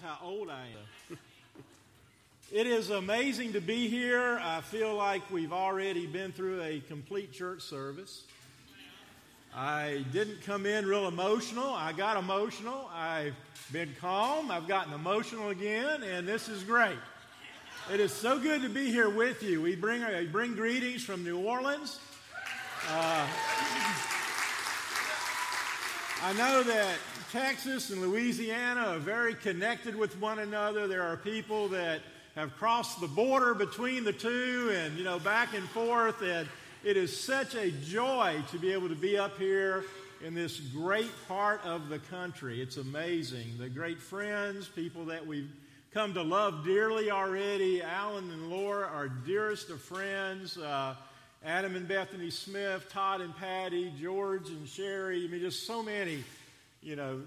how old I am. it is amazing to be here. I feel like we've already been through a complete church service. I didn't come in real emotional. I got emotional. I've been calm. I've gotten emotional again, and this is great. It is so good to be here with you. We bring, we bring greetings from New Orleans. Uh, I know that Texas and Louisiana are very connected with one another. There are people that have crossed the border between the two and, you know, back and forth. And it is such a joy to be able to be up here in this great part of the country. It's amazing. The great friends, people that we've come to love dearly already. Alan and Laura are dearest of friends. Uh, Adam and Bethany Smith, Todd and Patty, George and Sherry. I mean, just so many you know,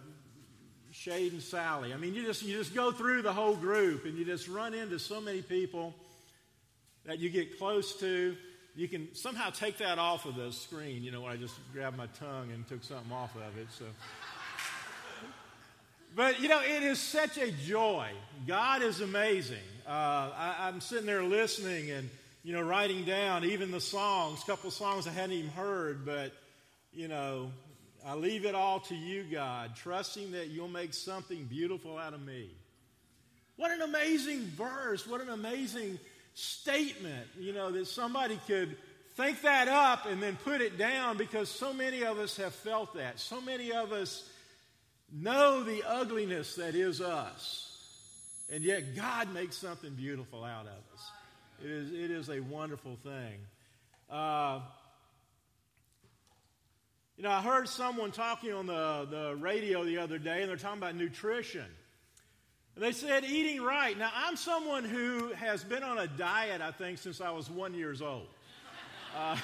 Shade and Sally. I mean, you just, you just go through the whole group and you just run into so many people that you get close to. You can somehow take that off of the screen. You know, I just grabbed my tongue and took something off of it. So. But, you know, it is such a joy. God is amazing. Uh, I, I'm sitting there listening and, you know, writing down even the songs, a couple of songs I hadn't even heard, but, you know, I leave it all to you, God, trusting that you'll make something beautiful out of me. What an amazing verse. What an amazing statement, you know, that somebody could think that up and then put it down because so many of us have felt that. So many of us know the ugliness that is us. And yet God makes something beautiful out of us. It is, it is a wonderful thing. Uh, you know, I heard someone talking on the, the radio the other day, and they're talking about nutrition. And they said eating right. Now, I'm someone who has been on a diet, I think, since I was one years old. Uh,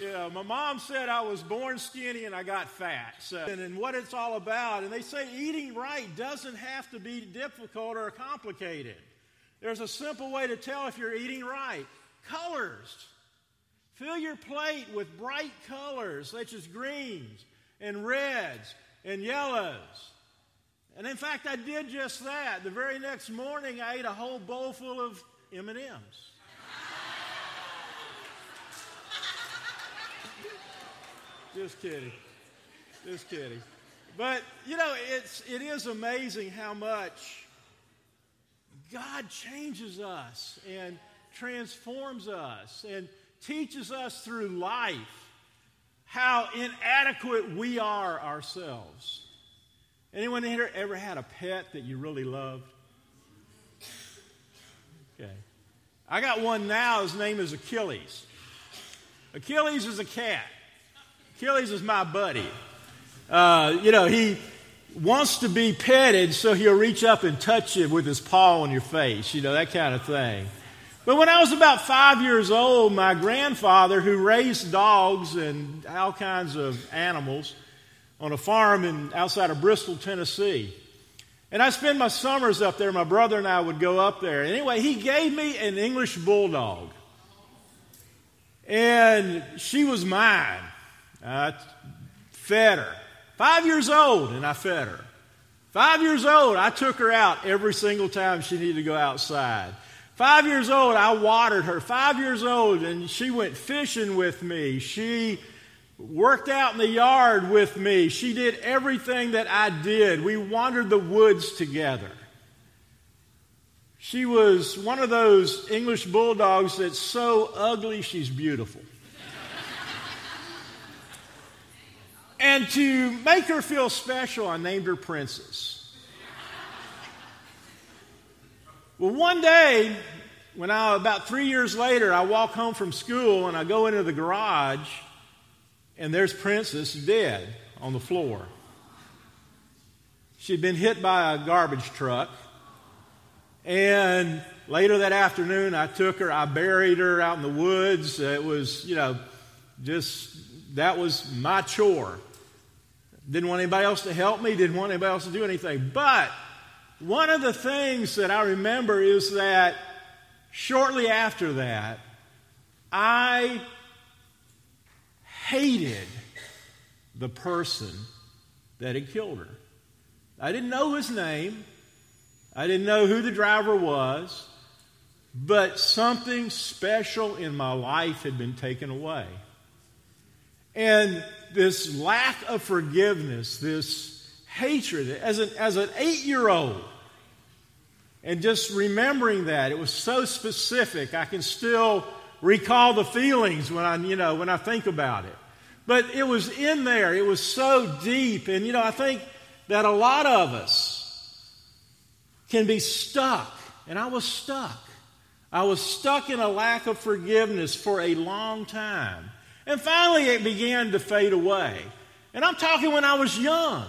my mom said I was born skinny and I got fat. So, and, and what it's all about. And they say eating right doesn't have to be difficult or complicated. There's a simple way to tell if you're eating right colors. Fill your plate with bright colors such as greens and reds and yellows. And in fact, I did just that. The very next morning, I ate a whole bowl full of M&Ms. just kidding. Just kidding. But, you know, it's, it is amazing how much God changes us and transforms us. And teaches us through life how inadequate we are ourselves. Anyone here ever had a pet that you really loved? Okay. I got one now. His name is Achilles. Achilles is a cat. Achilles is my buddy. Uh, you know, he wants to be petted, so he'll reach up and touch you with his paw on your face, you know, that kind of thing. But when I was about five years old, my grandfather, who raised dogs and all kinds of animals on a farm in, outside of Bristol, Tennessee, and I spent my summers up there. My brother and I would go up there. Anyway, he gave me an English bulldog. And she was mine. I fed her. Five years old, and I fed her. Five years old, I took her out every single time she needed to go outside. Five years old, I watered her. Five years old, and she went fishing with me. She worked out in the yard with me. She did everything that I did. We wandered the woods together. She was one of those English bulldogs that's so ugly she's beautiful. And to make her feel special, I named her Princess. Well, one day, when I, about three years later, I walk home from school and I go into the garage, and there's Princess dead on the floor. She'd been hit by a garbage truck. And later that afternoon, I took her, I buried her out in the woods. It was, you know, just that was my chore. Didn't want anybody else to help me, didn't want anybody else to do anything. But one of the things that I remember is that shortly after that, I hated the person that had killed her. I didn't know his name. I didn't know who the driver was, but something special in my life had been taken away. And this lack of forgiveness, this hatred, as an, as an eight year old, and just remembering that, it was so specific. I can still recall the feelings when I, you know, when I think about it. But it was in there. It was so deep. And, you know, I think that a lot of us can be stuck. And I was stuck. I was stuck in a lack of forgiveness for a long time. And finally, it began to fade away. And I'm talking when I was young.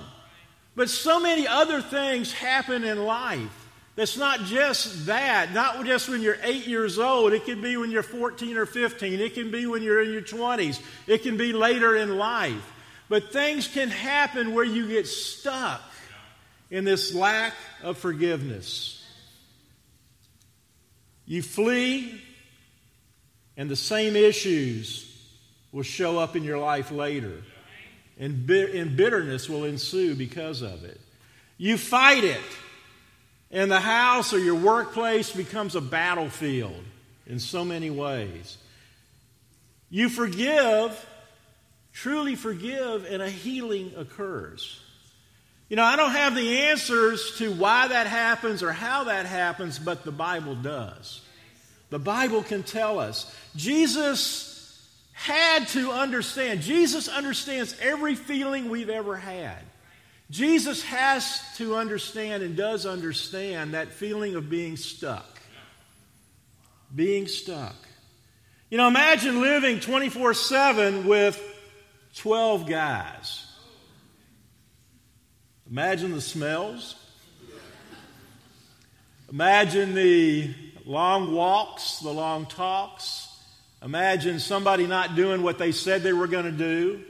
But so many other things happen in life that's not just that, not just when you're eight years old. It can be when you're 14 or 15. It can be when you're in your 20s. It can be later in life. But things can happen where you get stuck in this lack of forgiveness. You flee, and the same issues will show up in your life later. And, bitterness will ensue because of it. You fight it and the house or your workplace becomes a battlefield in so many ways. You forgive, truly forgive, and a healing occurs. You know, I don't have the answers to why that happens or how that happens, but the Bible does. The Bible can tell us. Jesus had to understand. Jesus understands every feeling we've ever had. Jesus has to understand and does understand that feeling of being stuck. Being stuck. You know, imagine living 24 7 with 12 guys. Imagine the smells. Imagine the long walks, the long talks. Imagine somebody not doing what they said they were going to do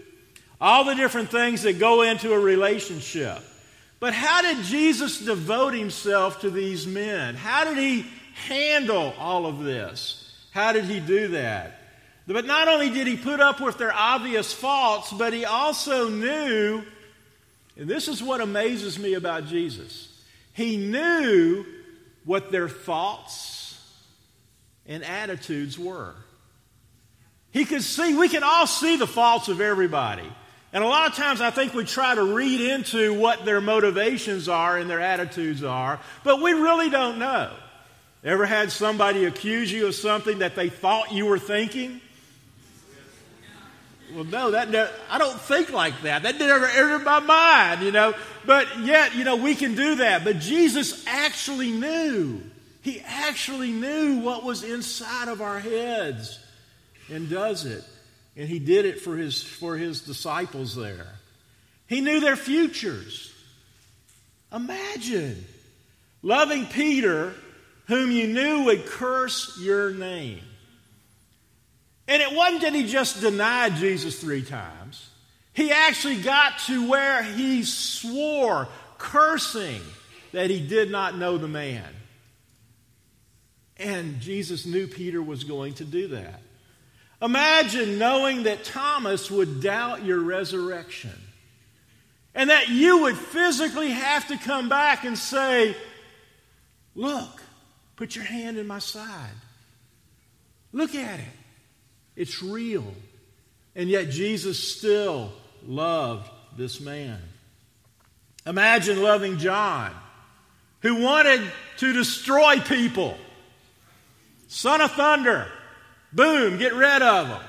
all the different things that go into a relationship. But how did Jesus devote himself to these men? How did he handle all of this? How did he do that? But not only did he put up with their obvious faults, but he also knew, and this is what amazes me about Jesus, he knew what their thoughts and attitudes were. He could see, we can all see the faults of everybody. And a lot of times I think we try to read into what their motivations are and their attitudes are, but we really don't know. Ever had somebody accuse you of something that they thought you were thinking? Well, no, that, I don't think like that. That never entered my mind, you know. But yet, you know, we can do that. But Jesus actually knew. He actually knew what was inside of our heads and does it. And he did it for his, for his disciples there. He knew their futures. Imagine loving Peter, whom you knew would curse your name. And it wasn't that he just denied Jesus three times. He actually got to where he swore, cursing, that he did not know the man. And Jesus knew Peter was going to do that. Imagine knowing that Thomas would doubt your resurrection and that you would physically have to come back and say, Look, put your hand in my side. Look at it. It's real. And yet Jesus still loved this man. Imagine loving John, who wanted to destroy people. Son of thunder. Boom, get rid of them.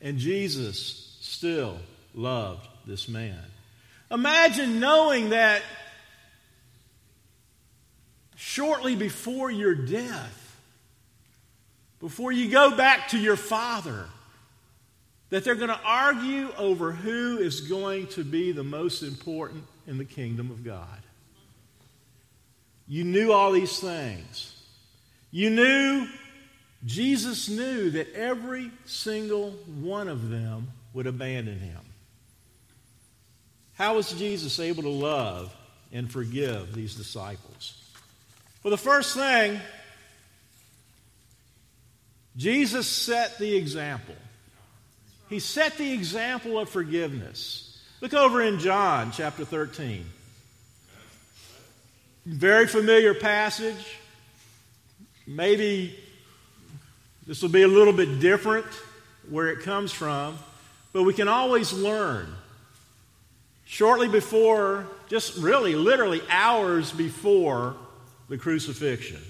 And Jesus still loved this man. Imagine knowing that shortly before your death, before you go back to your father, that they're going to argue over who is going to be the most important in the kingdom of God. You knew all these things. You knew Jesus knew that every single one of them would abandon him. How was Jesus able to love and forgive these disciples? Well, the first thing, Jesus set the example. He set the example of forgiveness. Look over in John chapter 13. Very familiar passage. Maybe this will be a little bit different where it comes from, but we can always learn. Shortly before, just really, literally hours before the crucifixion.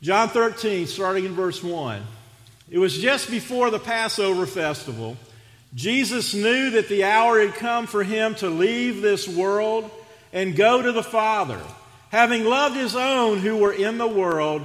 John 13, starting in verse 1. It was just before the Passover festival. Jesus knew that the hour had come for him to leave this world and go to the Father. Having loved his own who were in the world,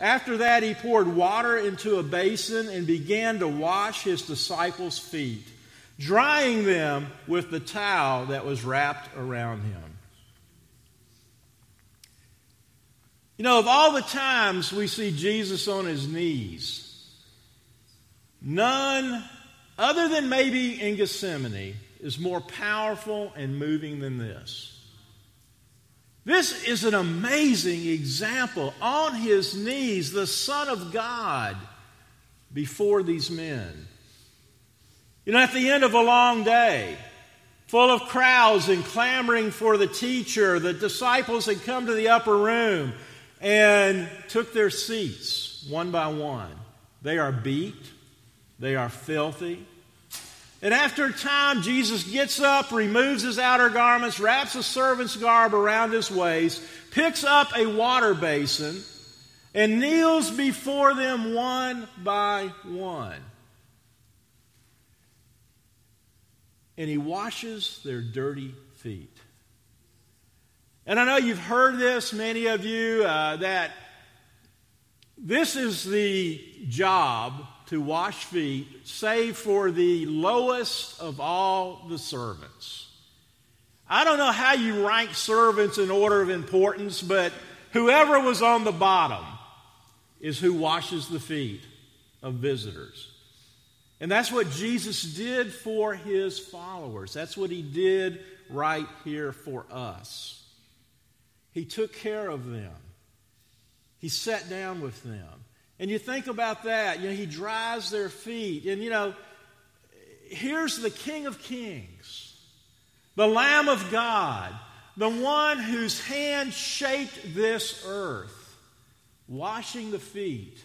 After that, he poured water into a basin and began to wash his disciples' feet, drying them with the towel that was wrapped around him. You know, of all the times we see Jesus on his knees, none other than maybe in Gethsemane is more powerful and moving than this. This is an amazing example. On his knees, the Son of God before these men. You know, at the end of a long day, full of crowds and clamoring for the teacher, the disciples had come to the upper room and took their seats one by one. They are beat, they are filthy, and after a time, Jesus gets up, removes his outer garments, wraps a servant's garb around his waist, picks up a water basin, and kneels before them one by one. And he washes their dirty feet. And I know you've heard this, many of you, uh, that this is the job to wash feet, save for the lowest of all the servants. I don't know how you rank servants in order of importance, but whoever was on the bottom is who washes the feet of visitors. And that's what Jesus did for his followers. That's what he did right here for us. He took care of them, he sat down with them. And you think about that. You know, he dries their feet. And, you know, here's the King of Kings, the Lamb of God, the one whose hand shaped this earth, washing the feet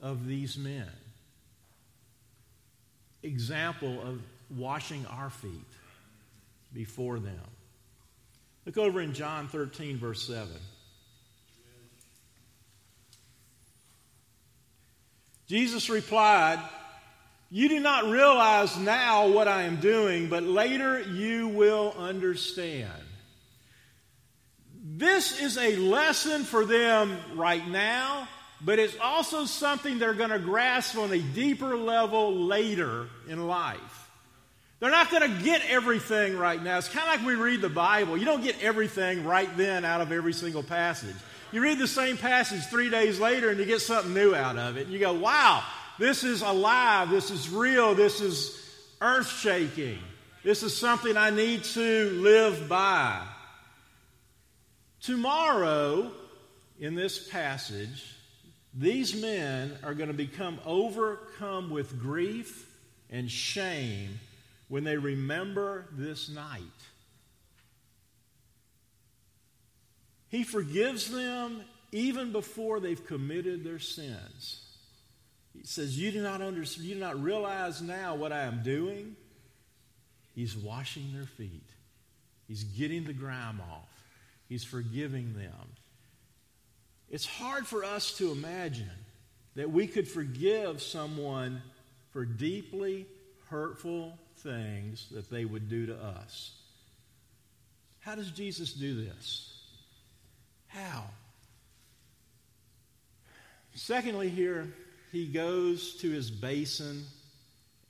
of these men. Example of washing our feet before them. Look over in John 13, verse 7. Jesus replied, You do not realize now what I am doing, but later you will understand. This is a lesson for them right now, but it's also something they're going to grasp on a deeper level later in life. They're not going to get everything right now. It's kind of like we read the Bible. You don't get everything right then out of every single passage. You read the same passage three days later and you get something new out of it. You go, wow, this is alive. This is real. This is earth shaking. This is something I need to live by. Tomorrow, in this passage, these men are going to become overcome with grief and shame when they remember this night. He forgives them even before they've committed their sins. He says, You do not understand, you do not realize now what I am doing. He's washing their feet. He's getting the grime off. He's forgiving them. It's hard for us to imagine that we could forgive someone for deeply hurtful things that they would do to us. How does Jesus do this? How? Secondly, here, he goes to his basin,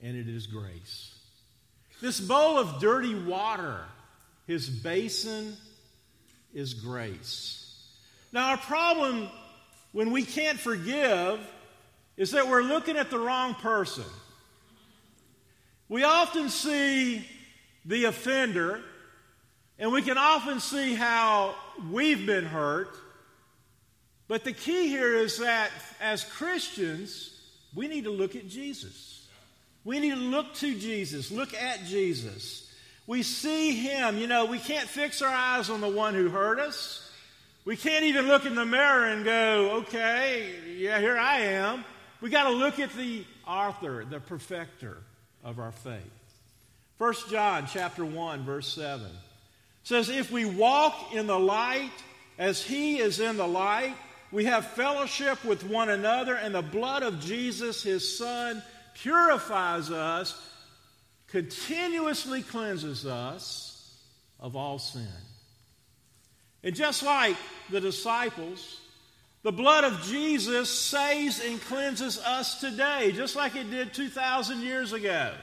and it is grace. This bowl of dirty water, his basin is grace. Now, our problem when we can't forgive is that we're looking at the wrong person. We often see the offender, and we can often see how we've been hurt. But the key here is that as Christians, we need to look at Jesus. We need to look to Jesus, look at Jesus. We see him. You know, we can't fix our eyes on the one who hurt us. We can't even look in the mirror and go, okay, yeah, here I am. We got to look at the author, the perfecter of our faith. 1 John chapter 1 verse 7 says if we walk in the light as he is in the light we have fellowship with one another and the blood of Jesus his son purifies us continuously cleanses us of all sin. And just like the disciples, the blood of Jesus saves and cleanses us today, just like it did 2,000 years ago.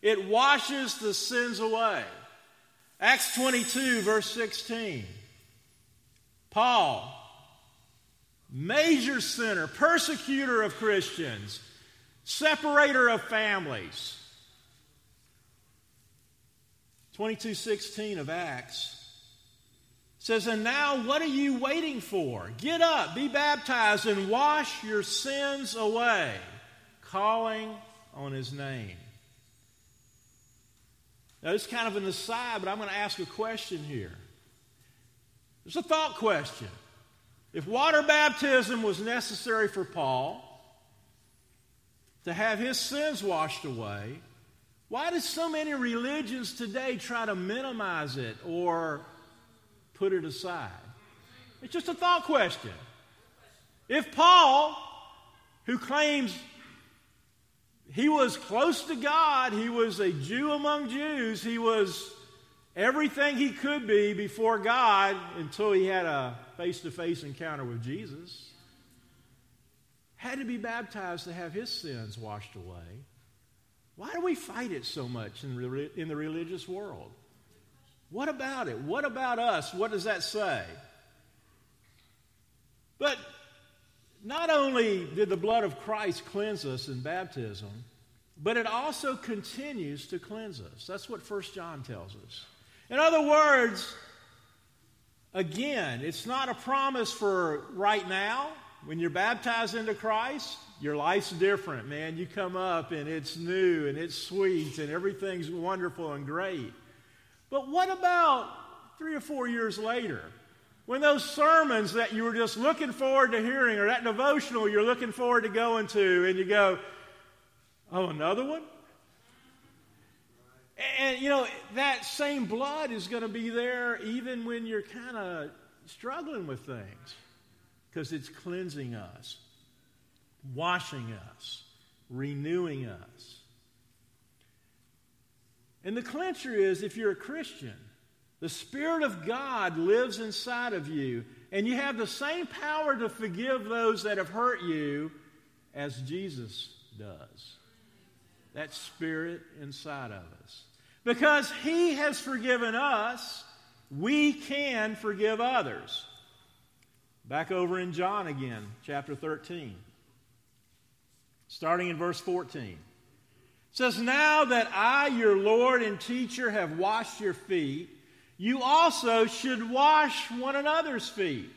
It washes the sins away. Acts 22, verse 16. Paul, major sinner, persecutor of Christians, separator of families. 22:16 of Acts says, And now what are you waiting for? Get up, be baptized, and wash your sins away, calling on his name. Now, is kind of an aside, but I'm going to ask a question here. It's a thought question. If water baptism was necessary for Paul to have his sins washed away, why do so many religions today try to minimize it or put it aside? It's just a thought question. If Paul, who claims he was close to God. He was a Jew among Jews. He was everything he could be before God until he had a face to face encounter with Jesus. Had to be baptized to have his sins washed away. Why do we fight it so much in, re- in the religious world? What about it? What about us? What does that say? But not only did the blood of Christ cleanse us in baptism, but it also continues to cleanse us. That's what 1 John tells us. In other words, again, it's not a promise for right now. When you're baptized into Christ, your life's different, man. You come up and it's new and it's sweet and everything's wonderful and great. But what about three or four years later? When those sermons that you were just looking forward to hearing, or that devotional you're looking forward to going to, and you go, oh, another one? And, you know, that same blood is going to be there even when you're kind of struggling with things because it's cleansing us, washing us, renewing us. And the clincher is if you're a Christian, the Spirit of God lives inside of you, and you have the same power to forgive those that have hurt you as Jesus does. That Spirit inside of us. Because He has forgiven us, we can forgive others. Back over in John again, chapter 13, starting in verse 14. It says, Now that I, your Lord and teacher, have washed your feet, you also should wash one another's feet.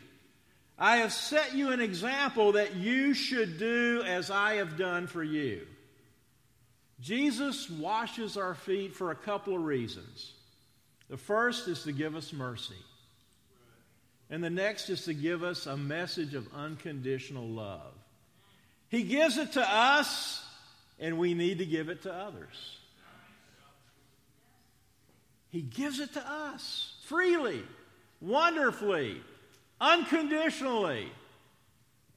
I have set you an example that you should do as I have done for you. Jesus washes our feet for a couple of reasons. The first is to give us mercy, and the next is to give us a message of unconditional love. He gives it to us, and we need to give it to others. He gives it to us freely, wonderfully, unconditionally.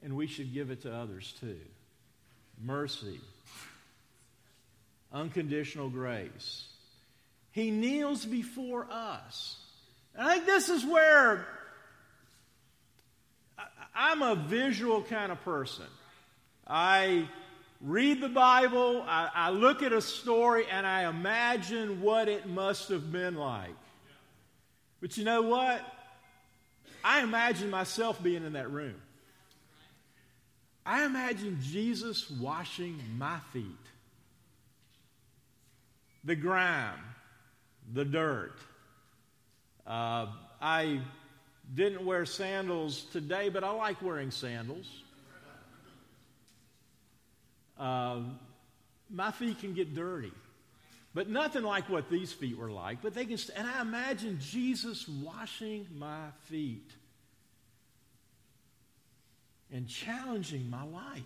And we should give it to others too. Mercy, unconditional grace. He kneels before us. And I think this is where I'm a visual kind of person. I read the Bible, I, I, look at a story, and I imagine what it must have been like. But you know what? I imagine myself being in that room. I imagine Jesus washing my feet. The grime, the dirt. Uh, I didn't wear sandals today, but I like wearing sandals. Uh, my feet can get dirty, but nothing like what these feet were like. But they can, and I imagine Jesus washing my feet and challenging my life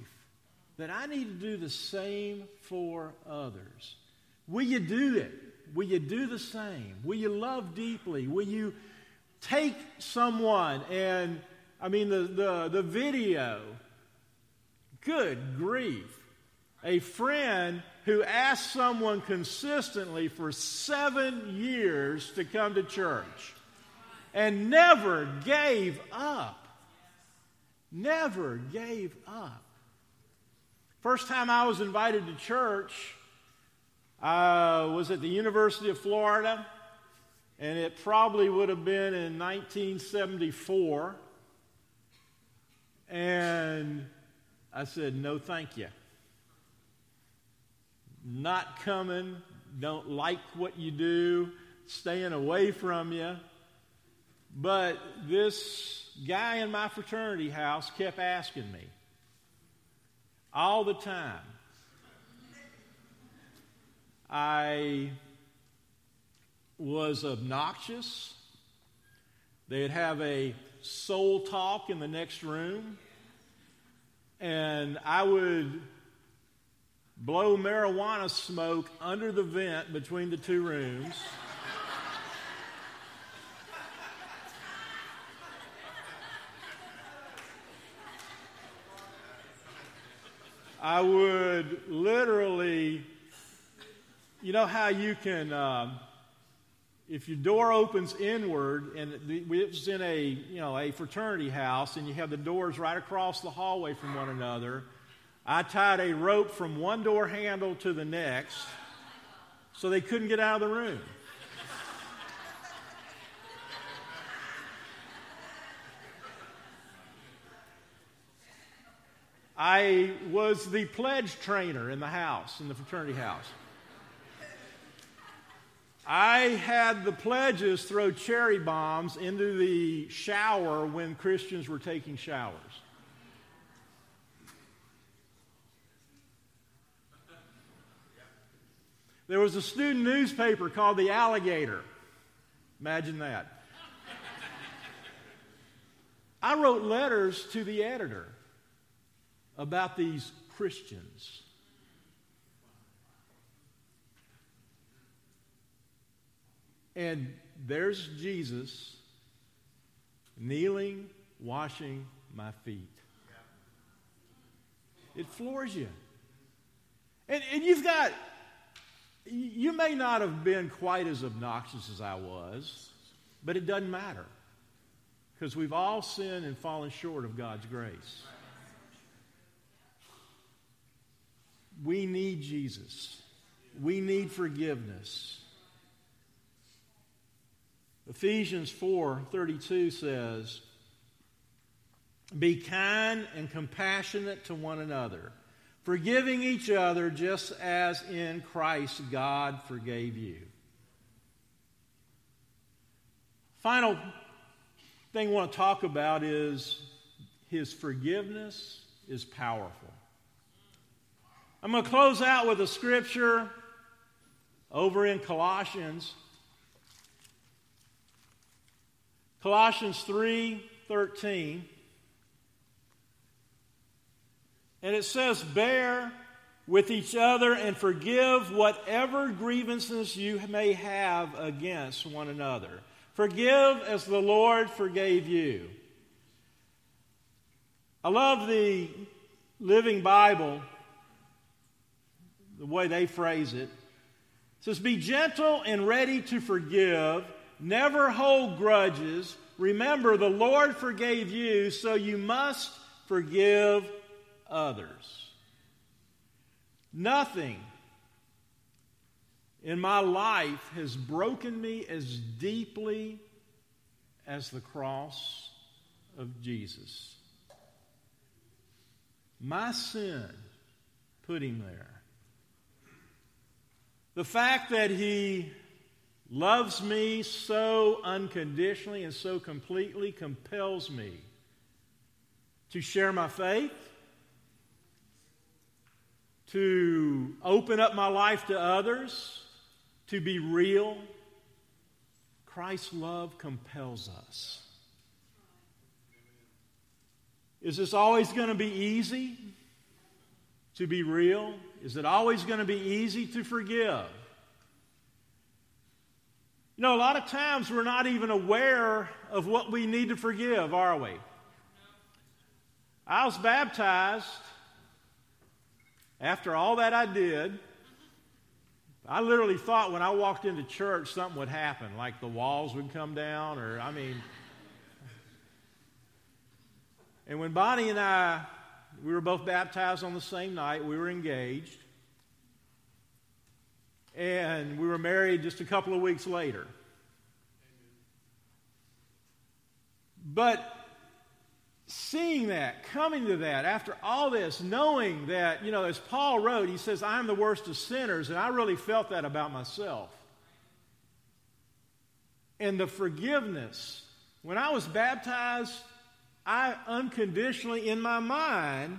that I need to do the same for others. Will you do it? Will you do the same? Will you love deeply? Will you take someone and, I mean, the, the, the video, good grief. A friend who asked someone consistently for seven years to come to church and never gave up. Never gave up. First time I was invited to church uh, was at the University of Florida, and it probably would have been in 1974. And I said, No, thank you. Not coming, don't like what you do, staying away from you. But this guy in my fraternity house kept asking me all the time. I was obnoxious. They'd have a soul talk in the next room, and I would blow marijuana smoke under the vent between the two rooms. I would literally, you know how you can, um, if your door opens inward, and it was in a, you know, a fraternity house, and you have the doors right across the hallway from one another. I tied a rope from one door handle to the next so they couldn't get out of the room. I was the pledge trainer in the house, in the fraternity house. I had the pledges throw cherry bombs into the shower when Christians were taking showers. There was a student newspaper called The Alligator. Imagine that. I wrote letters to the editor about these Christians. And there's Jesus kneeling, washing my feet. It floors you. And, and you've got, you may not have been quite as obnoxious as I was, but it doesn't matter. Because we've all sinned and fallen short of God's grace. We need Jesus. We need forgiveness. Ephesians 4:32 says, "Be kind and compassionate to one another, forgiving each other just as in Christ God forgave you." Final thing I want to talk about is his forgiveness is powerful. I'm going to close out with a scripture over in Colossians. Colossians 3:13. And it says, "Bear with each other and forgive whatever grievances you may have against one another. Forgive as the Lord forgave you." I love the Living Bible the way they phrase it. It says, Be gentle and ready to forgive, never hold grudges. Remember, the Lord forgave you, so you must forgive others. Nothing in my life has broken me as deeply as the cross of Jesus. My sin put him there. The fact that he loves me so unconditionally and so completely compels me to share my faith, to open up my life to others, to be real. Christ's love compels us. Is this always going to be easy to be real? Is it always going to be easy to forgive? You know, a lot of times we're not even aware of what we need to forgive, are we? I was baptized after all that I did. I literally thought when I walked into church something would happen, like the walls would come down, or I mean. And when Bonnie and I, we were both baptized on the same night, we were engaged. And we were married just a couple of weeks later. But seeing that, coming to that, after all this, knowing that, you know, as Paul wrote, he says, I'm the worst of sinners, and I really felt that about myself. And the forgiveness, when I was baptized, I unconditionally, in my mind,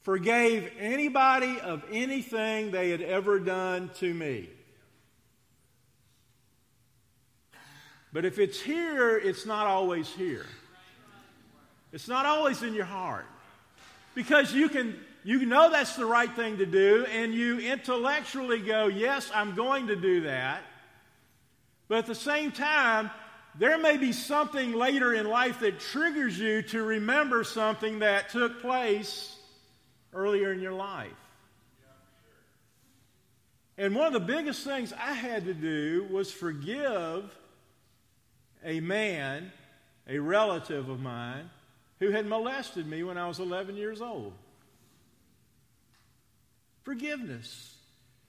forgave anybody of anything they had ever done to me. But if it's here, it's not always here. It's not always in your heart. Because you can you know that's the right thing to do and you intellectually go, "Yes, I'm going to do that." But at the same time, there may be something later in life that triggers you to remember something that took place earlier in your life. And one of the biggest things I had to do was forgive a man, a relative of mine, who had molested me when I was 11 years old. Forgiveness.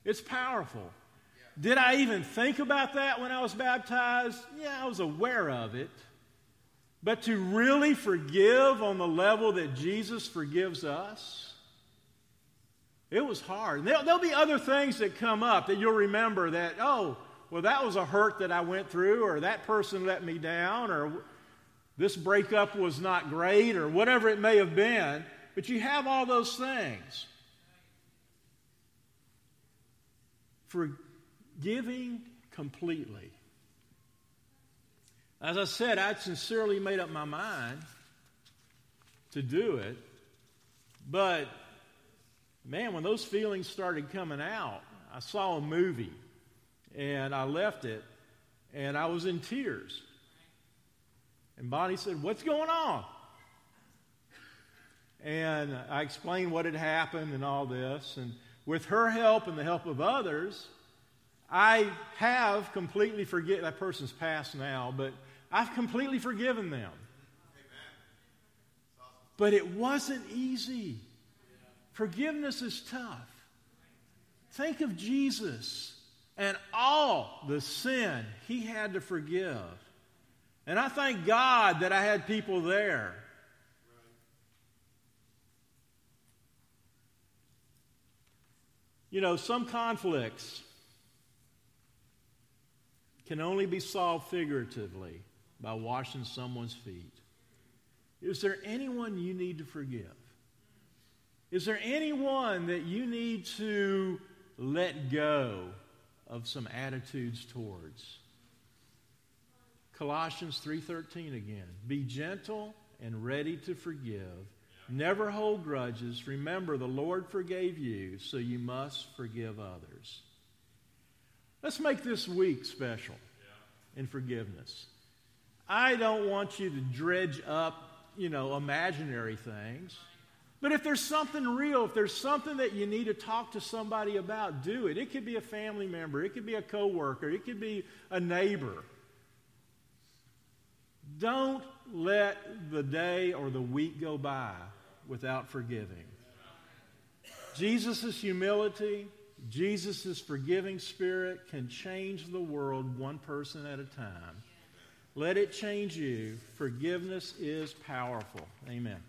It's powerful. Did I even think about that when I was baptized? Yeah, I was aware of it. But to really forgive on the level that Jesus forgives us, it was hard. There'll, there'll, be other things that come up that you'll remember that, oh, well, that was a hurt that I went through, or that person let me down, or this breakup was not great, or whatever it may have been. But you have all those things. Forgiving completely. As I said, I sincerely made up my mind to do it, but man, when those feelings started coming out, I saw a movie and I left it and I was in tears. And Bonnie said, What's going on? And I explained what had happened and all this. And with her help and the help of others, I have completely forget that person's past now, but I've completely forgiven them. But it wasn't easy. Forgiveness is tough. Think of Jesus and all the sin he had to forgive. And I thank God that I had people there. You know, some conflicts can only be solved figuratively by washing someone's feet. Is there anyone you need to forgive? Is there anyone that you need to let go of some attitudes towards? Colossians 3:13 again. Be gentle and ready to forgive. Never hold grudges. Remember the Lord forgave you, so you must forgive others. Let's make this week special in forgiveness. I don't want you to dredge up, you know, imaginary things. But if there's something real, if there's something that you need to talk to somebody about, do it. It could be a family member, it could be a coworker, it could be a neighbor. Don't let the day or the week go by without forgiving. Jesus' humility, Jesus' forgiving spirit can change the world one person at a time. Let it change you. Forgiveness is powerful. Amen.